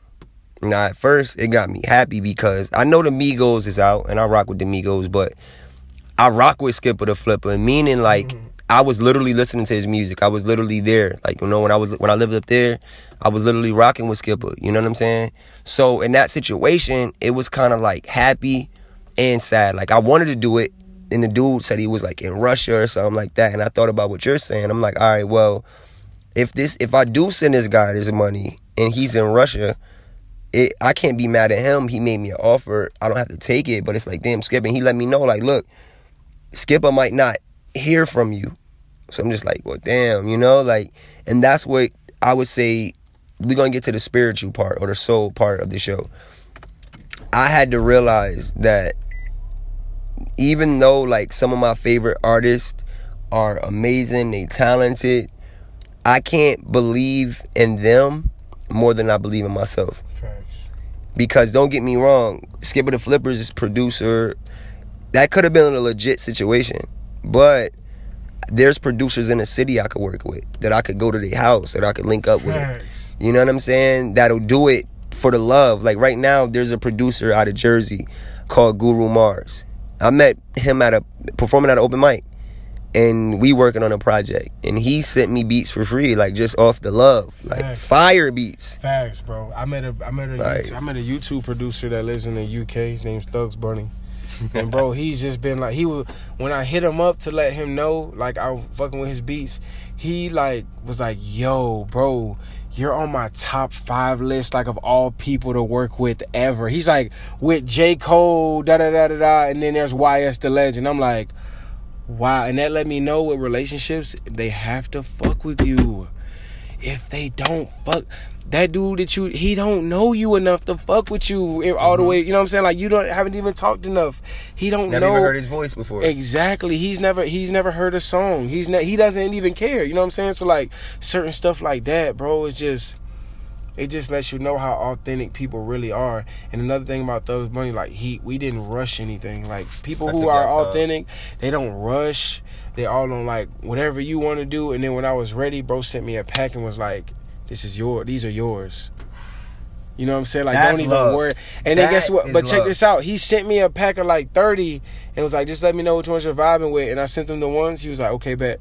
Now, at first, it got me happy because I know the Migos is out and I rock with the Migos, but I rock with Skippa Da Flippa, meaning like Mhm. I was literally listening to his music. I was literally there. Like you know, when I was when I lived up there, I was literally rocking with Skipper. You know what I'm saying? So in that situation, it was kind of like happy and sad. Like I wanted to do it, and the dude said he was like in Russia or something like that. And I thought about what you're saying. I'm like, all right, well, if this if I do send this guy this money and he's in Russia. It, I can't be mad at him. He made me an offer. I don't have to take it, but it's like, damn, Skip. And he let me know, like, look, Skipper might not hear from you. So I'm just like, well, damn, you know, like, and that's what I would say. We're gonna get to the spiritual part or the soul part of the show. I had to realize that even though like some of my favorite artists are amazing, they talented, I can't believe in them more than I believe in myself because don't get me wrong, Skippa Da Flippas is producer. That could have been a legit situation, but there's producers in the city I could work with that I could go to their house that I could link up with. You know what I'm saying? That'll do it for the love. Like right now, there's a producer out of Jersey called Guru Mars. I met him at a performing at an open mic, and we working on a project. And he sent me beats for free, like just off the love, like Facts. fire beats. Facts, bro. I met a I met a Like- YouTube, I met a YouTube producer that lives in the UK. His name's Thugs Bunny. And bro, he's just been like he was when I hit him up to let him know like I was fucking with his beats, he like was like, "Yo, bro, you're on my top 5 list like of all people to work with ever." He's like with J. Cole, da da da da da, and then there's YS the Legend. I'm like, "Wow." And that let me know with relationships, they have to fuck with you. if they don't fuck that dude that you he don't know you enough to fuck with you all the mm-hmm. way. You know what I'm saying? Like you don't haven't even talked enough. He don't Never know heard his voice before. Exactly. He's never he's never heard a song. He's ne- he doesn't even care. You know what I'm saying? So like certain stuff like that, bro, it's just it just lets you know how authentic people really are. And another thing about those money, like he we didn't rush anything. Like people That who are time. authentic, they don't rush. They all on like whatever you want to do. And then when I was ready, bro sent me a pack and was like, "This is your. These are yours." You know what I'm saying? Like, That's don't even love. worry. And then guess what? But check love. this out. He sent me a pack of like 30 and was like, just let me know which ones you're vibing with. And I sent him the ones. He was like, okay, bet.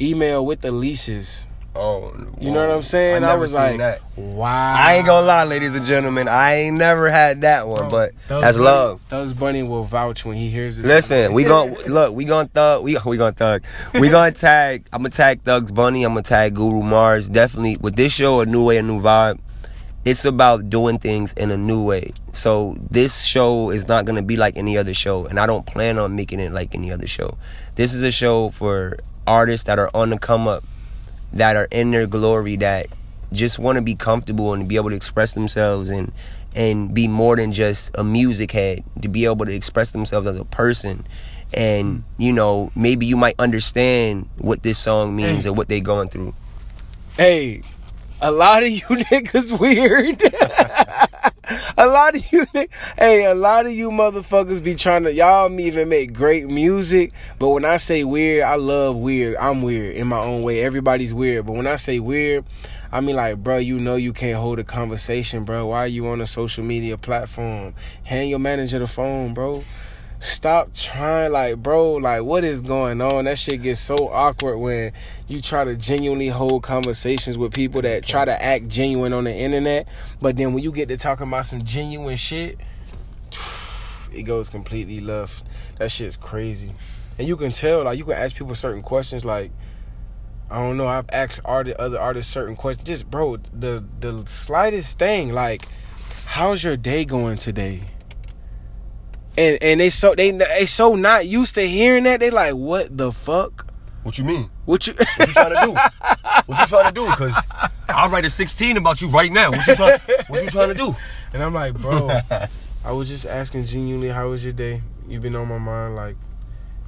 Email with the leases. Oh, You know what I'm saying? I, never was seen like, that. wow. I ain't gonna lie, ladies and gentlemen. I ain't never had that one, but Thug that's Bunny- love. Those Bunny will vouch when he hears it. Listen, we gon' look. We gon' thug. We we gon' thug. We gonna tag. I'm gonna tag Thugs Bunny. I'm gonna tag Guru Mars. Definitely with this show, a new way, a new vibe. It's about doing things in a new way. So this show is not gonna be like any other show, and I don't plan on making it like any other show. This is a show for artists that are on the come up, that are in their glory, that just want to be comfortable and be able to express themselves and and be more than just a music head to be able to express themselves as a person and you know maybe you might understand what this song means Hey. or what they going through Hey, a lot of you niggas weird. a lot of you, hey, a lot of you motherfuckers be trying to y'all me even make great music, but when I say weird, I love weird. I'm weird in my own way. Everybody's weird, but when I say weird, I mean like, bro, you know you can't hold a conversation, bro. Why are you on a social media platform? Hand your manager the phone, bro. Stop trying, like, bro, like, what is going on? That shit gets so awkward when you try to genuinely hold conversations with people that try to act genuine on the internet, but then when you get to talking about some genuine shit, it goes completely left. That shit's crazy. And you can tell, like, you can ask people certain questions, like, I don't know, I've asked arti- other artists certain questions. Just, bro, the, the slightest thing, like, how's your day going today? And and they so they they so not used to hearing that they like what the fuck? What you mean? What you what you trying to do? What you trying to do? Because i'll write a 16 about you right now. What you trying what you trying to do? And I'm like bro I was just asking genuinely how was your day? You've been on my mind like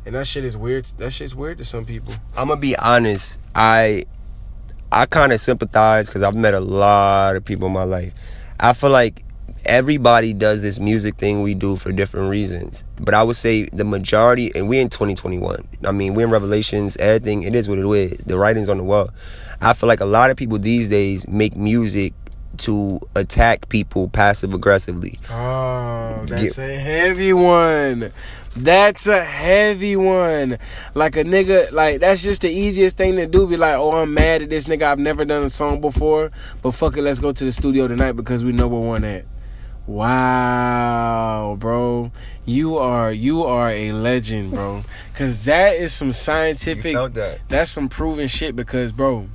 and that shit is weird that shit's weird to some people. I'm gonna be honest i i kind of sympathize because i've met a lot of people in my life. I feel like everybody does this music thing we do for different reasons. But i would say the majority and we're in 2021 i mean we're in revelations everything it is what it is. The writing's on the wall. I feel like a lot of people these days make music to attack people passive aggressively oh that's a heavy one. That's a heavy one. Like a nigga like that's just the easiest thing to do. Be like oh I'm mad at this nigga. I've never done a song before. But fuck it let's go to the studio tonight because we number one at Wow, bro. You are you are a legend, bro. Cause that is some scientific that that's some proven shit because bro,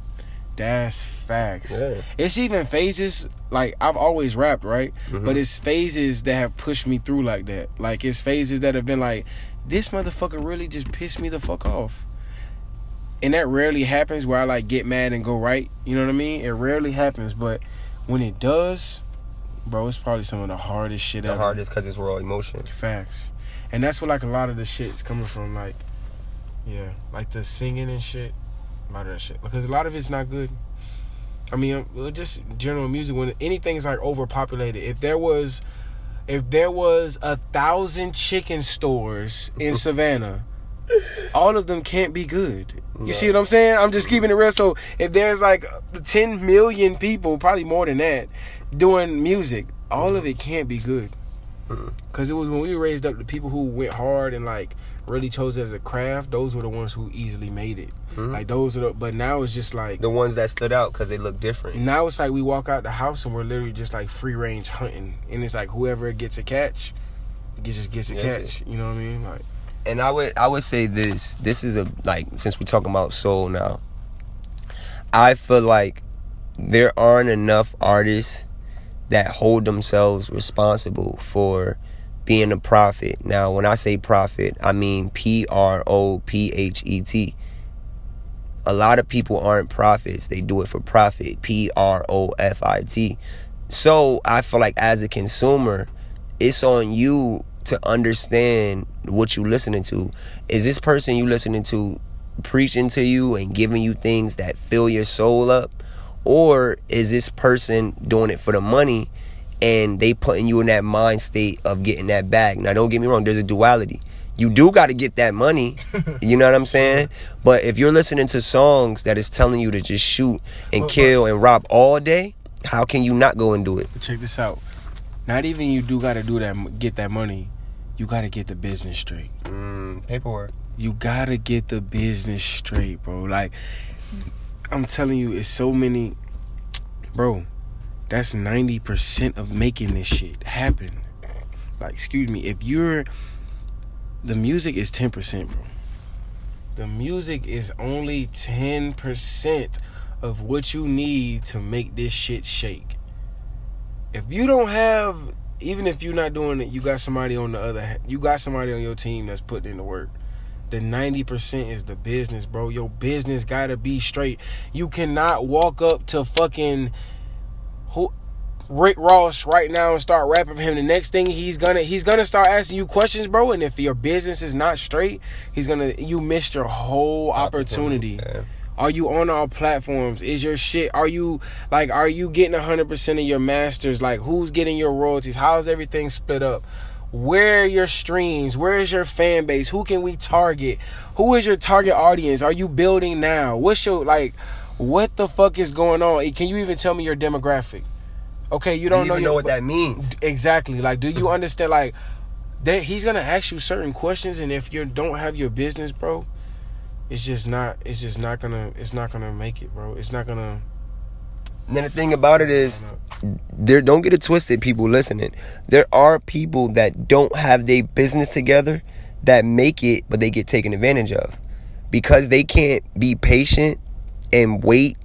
that's facts. Yeah. It's even phases like I've always rapped, right? Mhm. But it's phases that have pushed me through like that. Like it's phases that have been like, this motherfucker really just pissed me the fuck off. And that rarely happens where I like get mad and go right. You know what I mean? It rarely happens, but when it does, bro, it's probably some of the hardest shit the ever. hardest because it's raw emotion Facts. And that's what like a lot of the shit's coming from, like yeah, like the singing and shit. A lot of that shit. Because a lot of it's not good. I mean, um, just general music when anything's like overpopulated. If there was if there was a thousand chicken stores in Savannah, all of them can't be good. You see what I'm saying? I'm just keeping it real. So if there's like 10 million people, probably more than that, doing music, all of it can't be good. Cause it was when we were raised up, the people who went hard and like really chose it as a craft, those were the ones who easily made it. Mhm. Like those are the. But now it's just like the ones that stood out because they look different now it's like we walk out the house and we're literally just like free range hunting, and it's like whoever gets a catch, just gets a catch. You know what I mean? Like and I would I would say this. This is a like since we're talking about soul now. I feel like there aren't enough artists that hold themselves responsible for being a prophet. Now, when I say prophet, I mean P R O P H E T. a lot of people aren't prophets. They do it for profit. P R O F I T. So I feel like as a consumer, it's on you to understand what you're listening to. Is this person you listening to preaching to you and giving you things that fill your soul up? Or is this person doing it for the money and they putting you in that mind state of getting that bag? Now don't get me wrong, there's a duality. You do got to get that money. You know what I'm saying? But if you're listening to songs that is telling you to just shoot and kill and rob all day, how can you not go and do it? Check this out. Not even you do got to do that, get that money. You got to get the business straight. Mm, paperwork. You got to get the business straight, bro. Like, I'm telling you, it's so many, bro. That's 90% of making this shit happen. Like, excuse me, if you're, the music is 10%, bro. The music is only 10% of what you need to make this shit shake. If you don't have, even if you're not doing it, you got somebody on the other, you got somebody on your team that's putting in the work. The 90% is the business, bro. Your business gotta be straight. You cannot walk up to fucking who Rick Ross right now and start rapping for him. The next thing he's gonna he's gonna start asking you questions, bro. And if your business is not straight, he's gonna you missed your whole opportunity. Are you on all platforms? Is your shit? Are you like? Are you getting hundred percent of your masters? Like, who's getting your royalties? How's everything split up? Where are your streams? Where is your fan base? Who can we target? Who is your target audience? Are you building now? What's your like? What the fuck is going on? Can you even tell me your demographic? Okay, you Do don't you know, even your, know what that means? exactly. Like, do you understand? Like, that he's gonna ask you certain questions, and if you don't have your business, bro, it's just not. It's just not gonna. It's not gonna make it, bro. It's not gonna. And then the thing about it is, there don't get it twisted, people listening. There are people that don't have their business together that make it, but they get taken advantage of because they can't be patient and wait.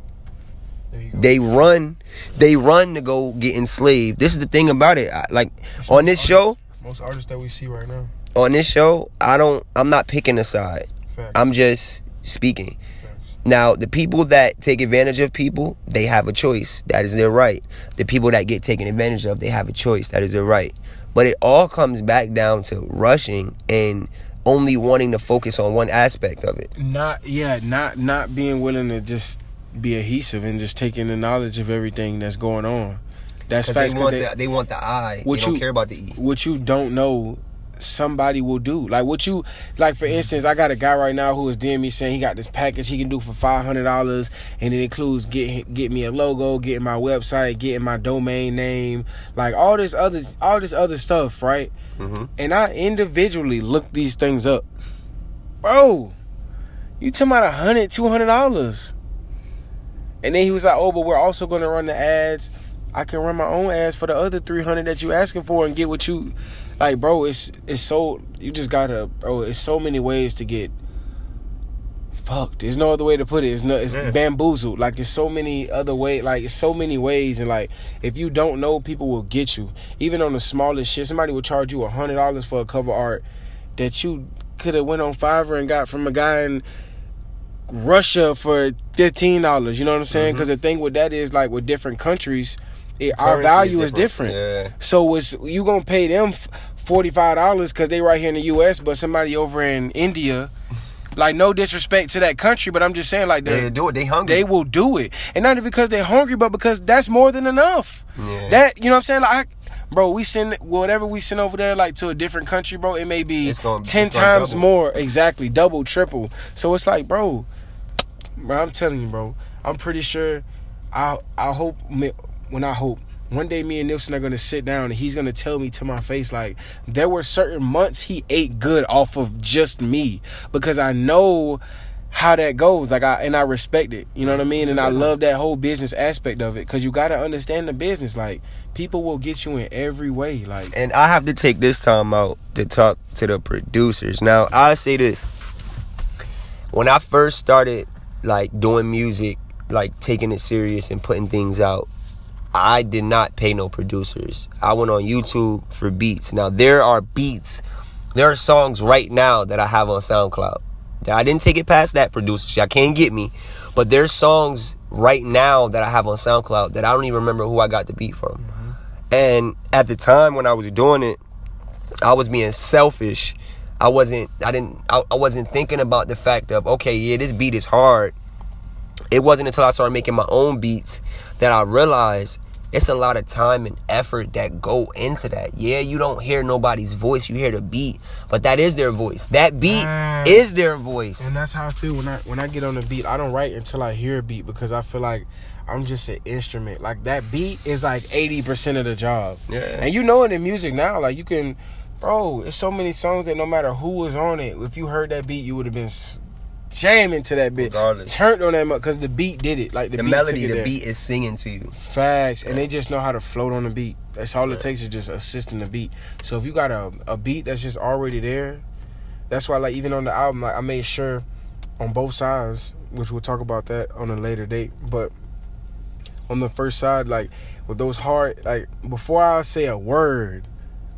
There you go. They run, they run to go get enslaved. This is the thing about it. I, like It's on this show, most artists that we see right now. on this show, I don't. I'm not picking a side. Facts. I'm just speaking. Now, the people that take advantage of people, they have a choice. That is their right. The people that get taken advantage of, they have a choice. That is their right. But it all comes back down to rushing and only wanting to focus on one aspect of it. Not yeah, not not being willing to just be adhesive and just taking the knowledge of everything that's going on. That's facts. they, want they- the, they want the eye. What they don't you- care about the E. what you don't know somebody will do. Like what you like for instance i got a guy right now who is DM me saying he got this package he can do for $500 and it includes get get me a logo getting my website getting my domain name like all this other all this other stuff right? Mm-hmm. and i individually looked these things up. Bro you talking about a hundred two hundred dollars. And then he was like oh but we're also going to run the ads. I can run my own ads for the other 300 that you asking for and get what you like bro it's it's so you just gotta bro it's so many ways to get fucked. There's no other way to put it. It's no it's Yeah. bamboozled. Like it's so many other way like it's so many ways and like if you don't know people will get you. Even on the smallest shit somebody will charge you a hundred dollars for a cover art that you could have went on fiverr and got from a guy in russia for fifteen dollars you know what i'm saying? Mm-hmm. Because the thing with that is like with different countries it, our value is different Yeah. so it's you gonna pay them forty five dollars because they right here in the U.S. But somebody over in India, like no disrespect to that country, but I'm just saying like They they do it. They hungry. they will do it, and not because they're hungry, but because that's more than enough. Yeah. That you know what I'm saying, like. Bro, we send whatever we send over there, like to a different country, bro. It may be gonna- ten times more, exactly, double, triple. So it's like, bro, bro, I'm telling you, bro. I'm pretty sure. I I hope when I hope one day me and Nilson are gonna sit down and he's gonna tell me to my face like there were certain months he ate good off of just me because I know how that goes. Like I and I respect it. You know what I mean? And I love that whole business aspect of it because you gotta understand the business. Like people will get you in every way. Like And I have to take this time out to talk to the producers. Now, I say this. When I first started like doing music, like taking it serious and putting things out, I did not pay no producers. I went on YouTube for beats. Now, there are beats. There are songs right now that I have on SoundCloud. I didn't take it past that producer. I can't get me. But there's songs right now that I have on SoundCloud that I don't even remember who I got the beat from. Mm-hmm. And at the time when I was doing it, I was being selfish. I wasn't I didn't I, I wasn't thinking about the fact of okay, yeah, this beat is hard. It wasn't until I started making my own beats that I realized it's a lot of time and effort that go into that. Yeah, you don't hear nobody's voice, you hear the beat, but that is their voice. That beat mm. is their voice. And that's how I feel when I when I get on the beat. I don't write until I hear a beat because I feel like I'm just an instrument. Like that beat is like 80% of the job. Yeah. And you know it in music now, like you can bro, it's so many songs that no matter who was on it, if you heard that beat, you would have been jamming to that bit. Regardless. Turned on that because the beat did it. Like the, the beat melody, the there. beat is singing to you. Facts, and they just know how to float on the beat. That's all it takes is just assisting the beat. So if you got a a beat that's just already there, that's why like even on the album, like I made sure on both sides, which we'll talk about that on a later date, but on the first side, like with those hard, like before I say a word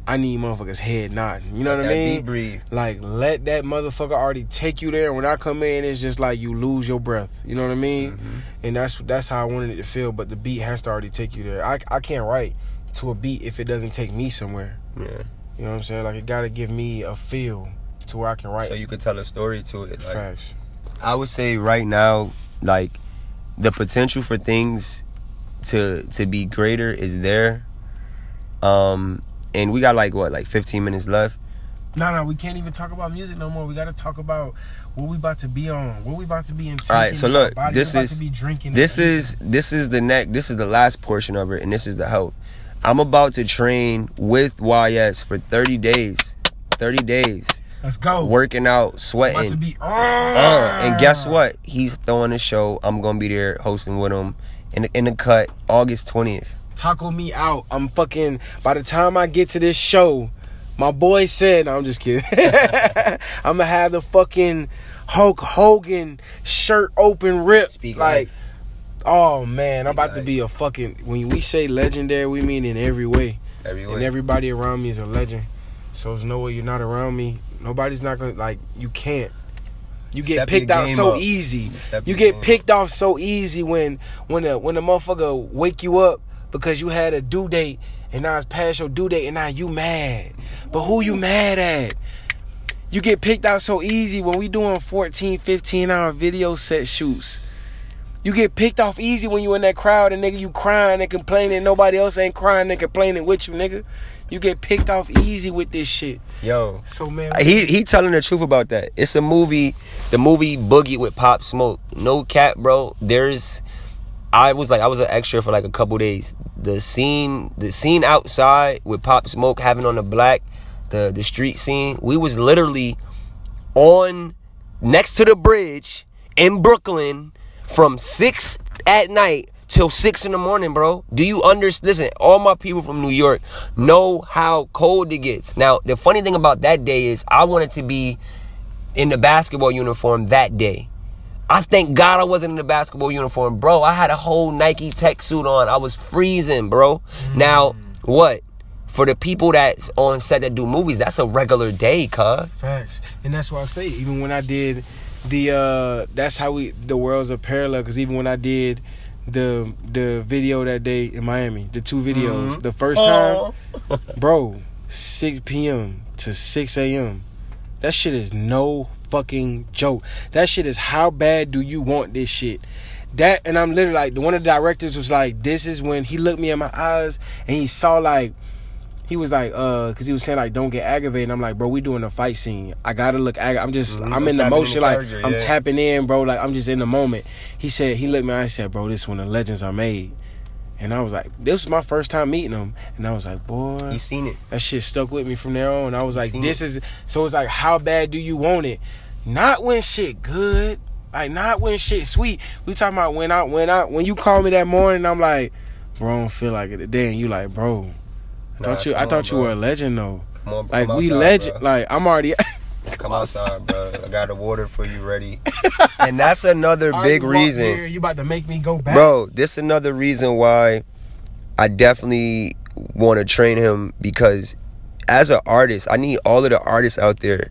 I need motherfuckers head nodding. You know what I mean? Breathe. Like let that motherfucker already take you there. When I come in, it's just like you lose your breath. You know what I mean? Mm-hmm. And that's that's how I wanted it to feel. But the beat has to already take you there. I I can't write to a beat if it doesn't take me somewhere. Yeah. You know what I'm saying? Like it gotta give me a feel to where I can write. So you could tell a story to it. Like, Facts. I would say right now, like the potential for things to to be greater is there. Um and we got like what, like 15 minutes left. No, no, we can't even talk about music no more. We got to talk about what we about to be on, what we about to be in. All right, so look, this is this is this is the neck. This is the last portion of it, and this is the health. I'm about to train with YS for 30 days. 30 days. Let's go. Working out, sweating. About to be, uh, and guess what? He's throwing a show. I'm gonna be there hosting with him in the, in the cut August 20th taco me out. I'm fucking. By the time I get to this show, my boy said, no, I'm just kidding. I'm gonna have the fucking Hulk Hogan shirt open rip. Speak like, life. oh man, Speak I'm about life. to be a fucking. When we say legendary, we mean in every way. Every way. And everybody around me is a legend. So there's no way you're not around me. Nobody's not gonna like. You can't. You get Step picked out so up. easy. Step you get picked up. off so easy when when a when a motherfucker wake you up because you had a due date and now it's past your due date and now you mad. But who you mad at? You get picked out so easy when we doing 14, 15 hour video set shoots. You get picked off easy when you in that crowd and nigga you crying and complaining nobody else ain't crying and complaining with you, nigga. You get picked off easy with this shit. Yo. So man, he he telling the truth about that. It's a movie, the movie Boogie with Pop Smoke. No cap, bro. There's I was like I was an extra for like a couple days. The scene, the scene outside with Pop Smoke having on the black, the the street scene. We was literally on next to the bridge in Brooklyn from six at night till six in the morning, bro. Do you understand? Listen, all my people from New York know how cold it gets. Now, the funny thing about that day is I wanted to be in the basketball uniform that day. I thank God I wasn't in a basketball uniform, bro. I had a whole Nike tech suit on. I was freezing, bro. Mm. Now, what? For the people that's on set that do movies, that's a regular day, cuz. Facts. And that's why I say, even when I did the uh that's how we the worlds are parallel, because even when I did the the video that day in Miami, the two videos, mm-hmm. the first time, oh. bro, 6 p.m. to 6 a.m. That shit is no fucking joke. That shit is how bad do you want this shit? That and I'm literally like the one of the directors was like, this is when he looked me in my eyes and he saw like he was like, uh, cause he was saying like, don't get aggravated. I'm like, bro, we doing a fight scene. I gotta look. Ag- I'm just, mm-hmm. I'm in the motion, like I'm tapping in, bro. Like I'm just in the moment. He said, he looked me. I said, bro, this is when the legends are made. And I was like, this was my first time meeting him. And I was like, boy. You seen it. That shit stuck with me from there on. I was like, this it. is so it's like how bad do you want it? Not when shit good. Like not when shit sweet. We talking about when I when I when you call me that morning, I'm like, bro, I don't feel like it today. And you like, bro. I thought nah, you I thought on, you were a legend though. Come on, like we legend bro. like I'm already Come outside, bro. I got the water for you ready. and that's another big reason. Here, you about to make me go back. Bro, this another reason why I definitely want to train him because as an artist, I need all of the artists out there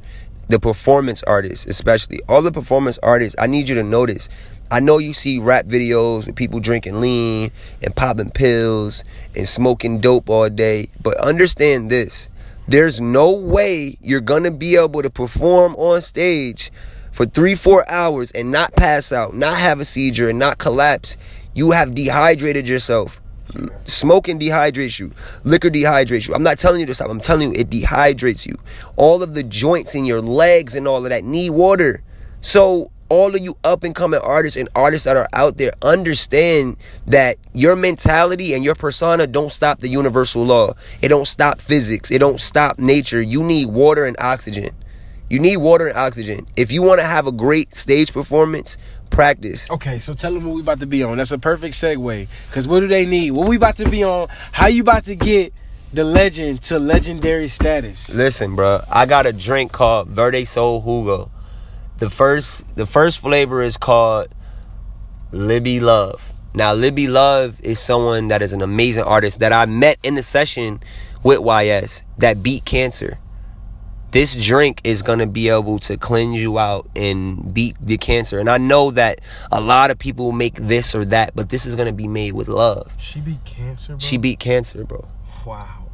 the performance artists, especially all the performance artists, I need you to notice. I know you see rap videos with people drinking lean and popping pills and smoking dope all day, but understand this. There's no way you're gonna be able to perform on stage for three, four hours and not pass out, not have a seizure, and not collapse. You have dehydrated yourself. Smoking dehydrates you. Liquor dehydrates you. I'm not telling you to stop. I'm telling you it dehydrates you. All of the joints in your legs and all of that need water. So all of you up and coming artists and artists that are out there understand that your mentality and your persona don't stop the universal law. It don't stop physics. It don't stop nature. You need water and oxygen. You need water and oxygen. If you want to have a great stage performance, practice. Okay, so tell them what we about to be on. That's a perfect segue. Cause what do they need? What we about to be on? How you about to get the legend to legendary status? Listen, bro, I got a drink called Verde Soul Hugo. The first, the first flavor is called Libby Love. Now, Libby Love is someone that is an amazing artist that I met in the session with YS that beat cancer this drink is going to be able to cleanse you out and beat the cancer. And I know that a lot of people make this or that, but this is going to be made with love. She beat cancer, bro? She beat cancer, bro. Wow.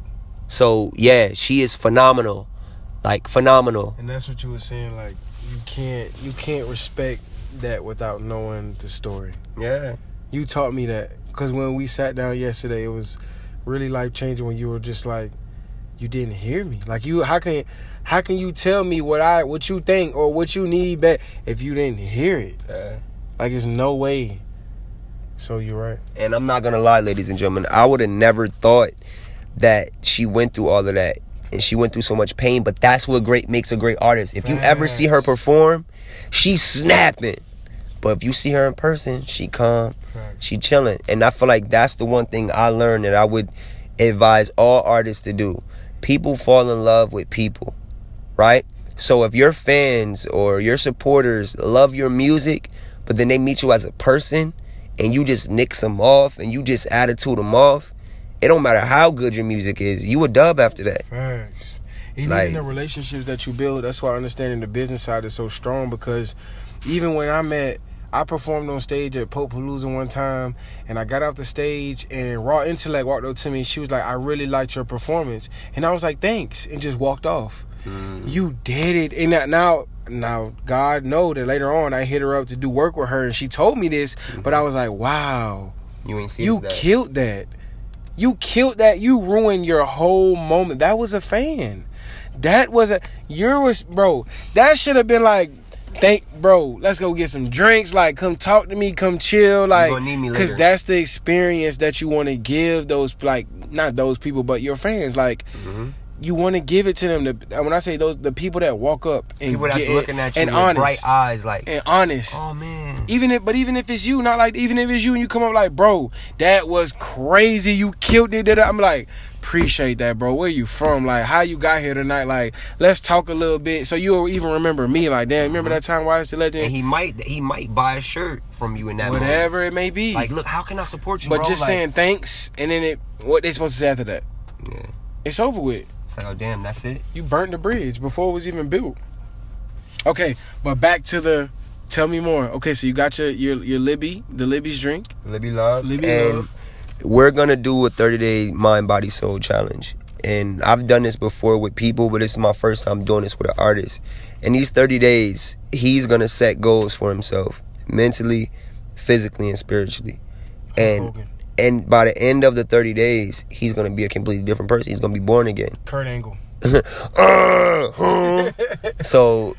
So, yeah, she is phenomenal. Like phenomenal. And that's what you were saying like you can't you can't respect that without knowing the story. Yeah. You taught me that cuz when we sat down yesterday it was really life changing when you were just like you didn't hear me. Like you how can how can you tell me what I what you think or what you need back if you didn't hear it? Yeah. Like it's no way. So you're right. And I'm not gonna lie, ladies and gentlemen, I would have never thought that she went through all of that and she went through so much pain. But that's what great makes a great artist. If you ever see her perform, she's snapping. But if you see her in person, she calm, she chilling. And I feel like that's the one thing I learned that I would advise all artists to do. People fall in love with people right? So if your fans or your supporters love your music, but then they meet you as a person and you just nix them off and you just attitude them off, it don't matter how good your music is, you a dub after that. Facts. Even like, the relationships that you build, that's why understanding the business side is so strong because even when I met I performed on stage at Pope Palooza one time, and I got off the stage, and Raw Intellect walked up to me. and She was like, "I really liked your performance," and I was like, "Thanks," and just walked off. Mm. You did it, and now, now God know that later on I hit her up to do work with her, and she told me this, mm-hmm. but I was like, "Wow, you ain't you that. killed that." You killed that. You ruined your whole moment. That was a fan. That was a. Yours, bro. That should have been like thank bro let's go get some drinks like come talk to me come chill like because that's the experience that you want to give those like not those people but your fans like mm-hmm. You want to give it to them the, when i say those the people that walk up and people that's get, looking at you and with honest, bright eyes like and honest oh man even if but even if it's you not like even if it's you and you come up like bro that was crazy you killed it i'm like appreciate that, bro. Where you from? Like, how you got here tonight? Like, let's talk a little bit. So you'll even remember me. Like, damn, remember mm-hmm. that time why I was the legend? And he might, he might buy a shirt from you in that. Whatever moment. it may be. Like, look, how can I support you? But bro? just like, saying thanks, and then it, what they supposed to say after that? Yeah, it's over with. It's like, oh damn, that's it. You burnt the bridge before it was even built. Okay, but back to the Tell me more. Okay, so you got your your your Libby, the Libby's drink. Libby love. Libby and love. We're gonna do a 30 day mind, body, soul challenge and I've done this before with people, but this is my first time doing this with an artist. In these 30 days, he's gonna set goals for himself, mentally, physically, and spiritually. And and by the end of the 30 days, he's gonna be a completely different person. He's gonna be born again. Kurt Angle. Uh, so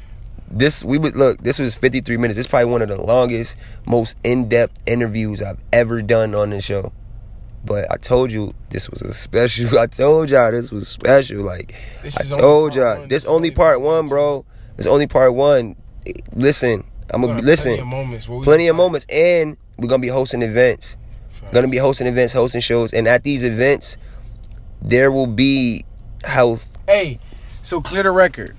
this we would look this was 53 minutes this is probably one of the longest most in-depth interviews i've ever done on the show but I told you this was a special. I told y'all this was special. Like I told y'all, this only part one, bro. This only part one. Listen, I'm gonna listen. Plenty of moments. Plenty of moments, and we're gonna be hosting events. Gonna be hosting events, hosting shows, and at these events, there will be health. Hey, so clear the record.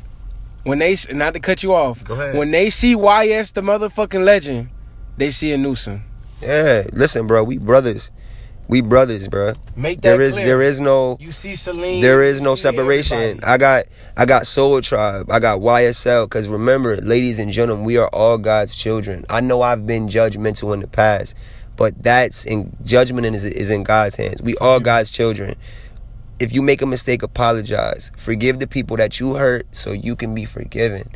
When they not to cut you off. Go ahead. When they see YS the motherfucking legend, they see a Newsom. Yeah, listen, bro, we brothers We brothers, bro. Make that There is clear. there is no You see Celine. there is no separation. everybody. I got I got Soul Tribe. I got YSL. Cause remember, ladies and gentlemen, we are all God's children. I know I've been judgmental in the past, but that's in judgment is is in God's hands. We are God's children. If you make a mistake, apologize. Forgive the people that you hurt, so you can be forgiven.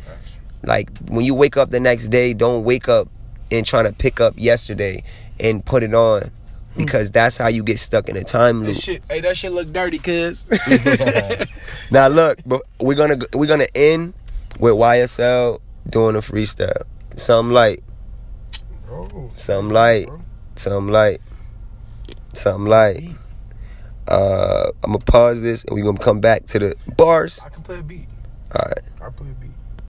Like when you wake up the next day, don't wake up and trying to pick up yesterday and put it on. Hmm. Because that's how you get stuck in a time loop. That shit, hey, that shit look dirty, cuz. Now look, but we're gonna we're gonna end with YSL doing a freestyle. Something light, Bro, something light, bro. Something light, something light. Uh, I'm gonna pause this and we're gonna come back to the bars. I can play a beat. All right.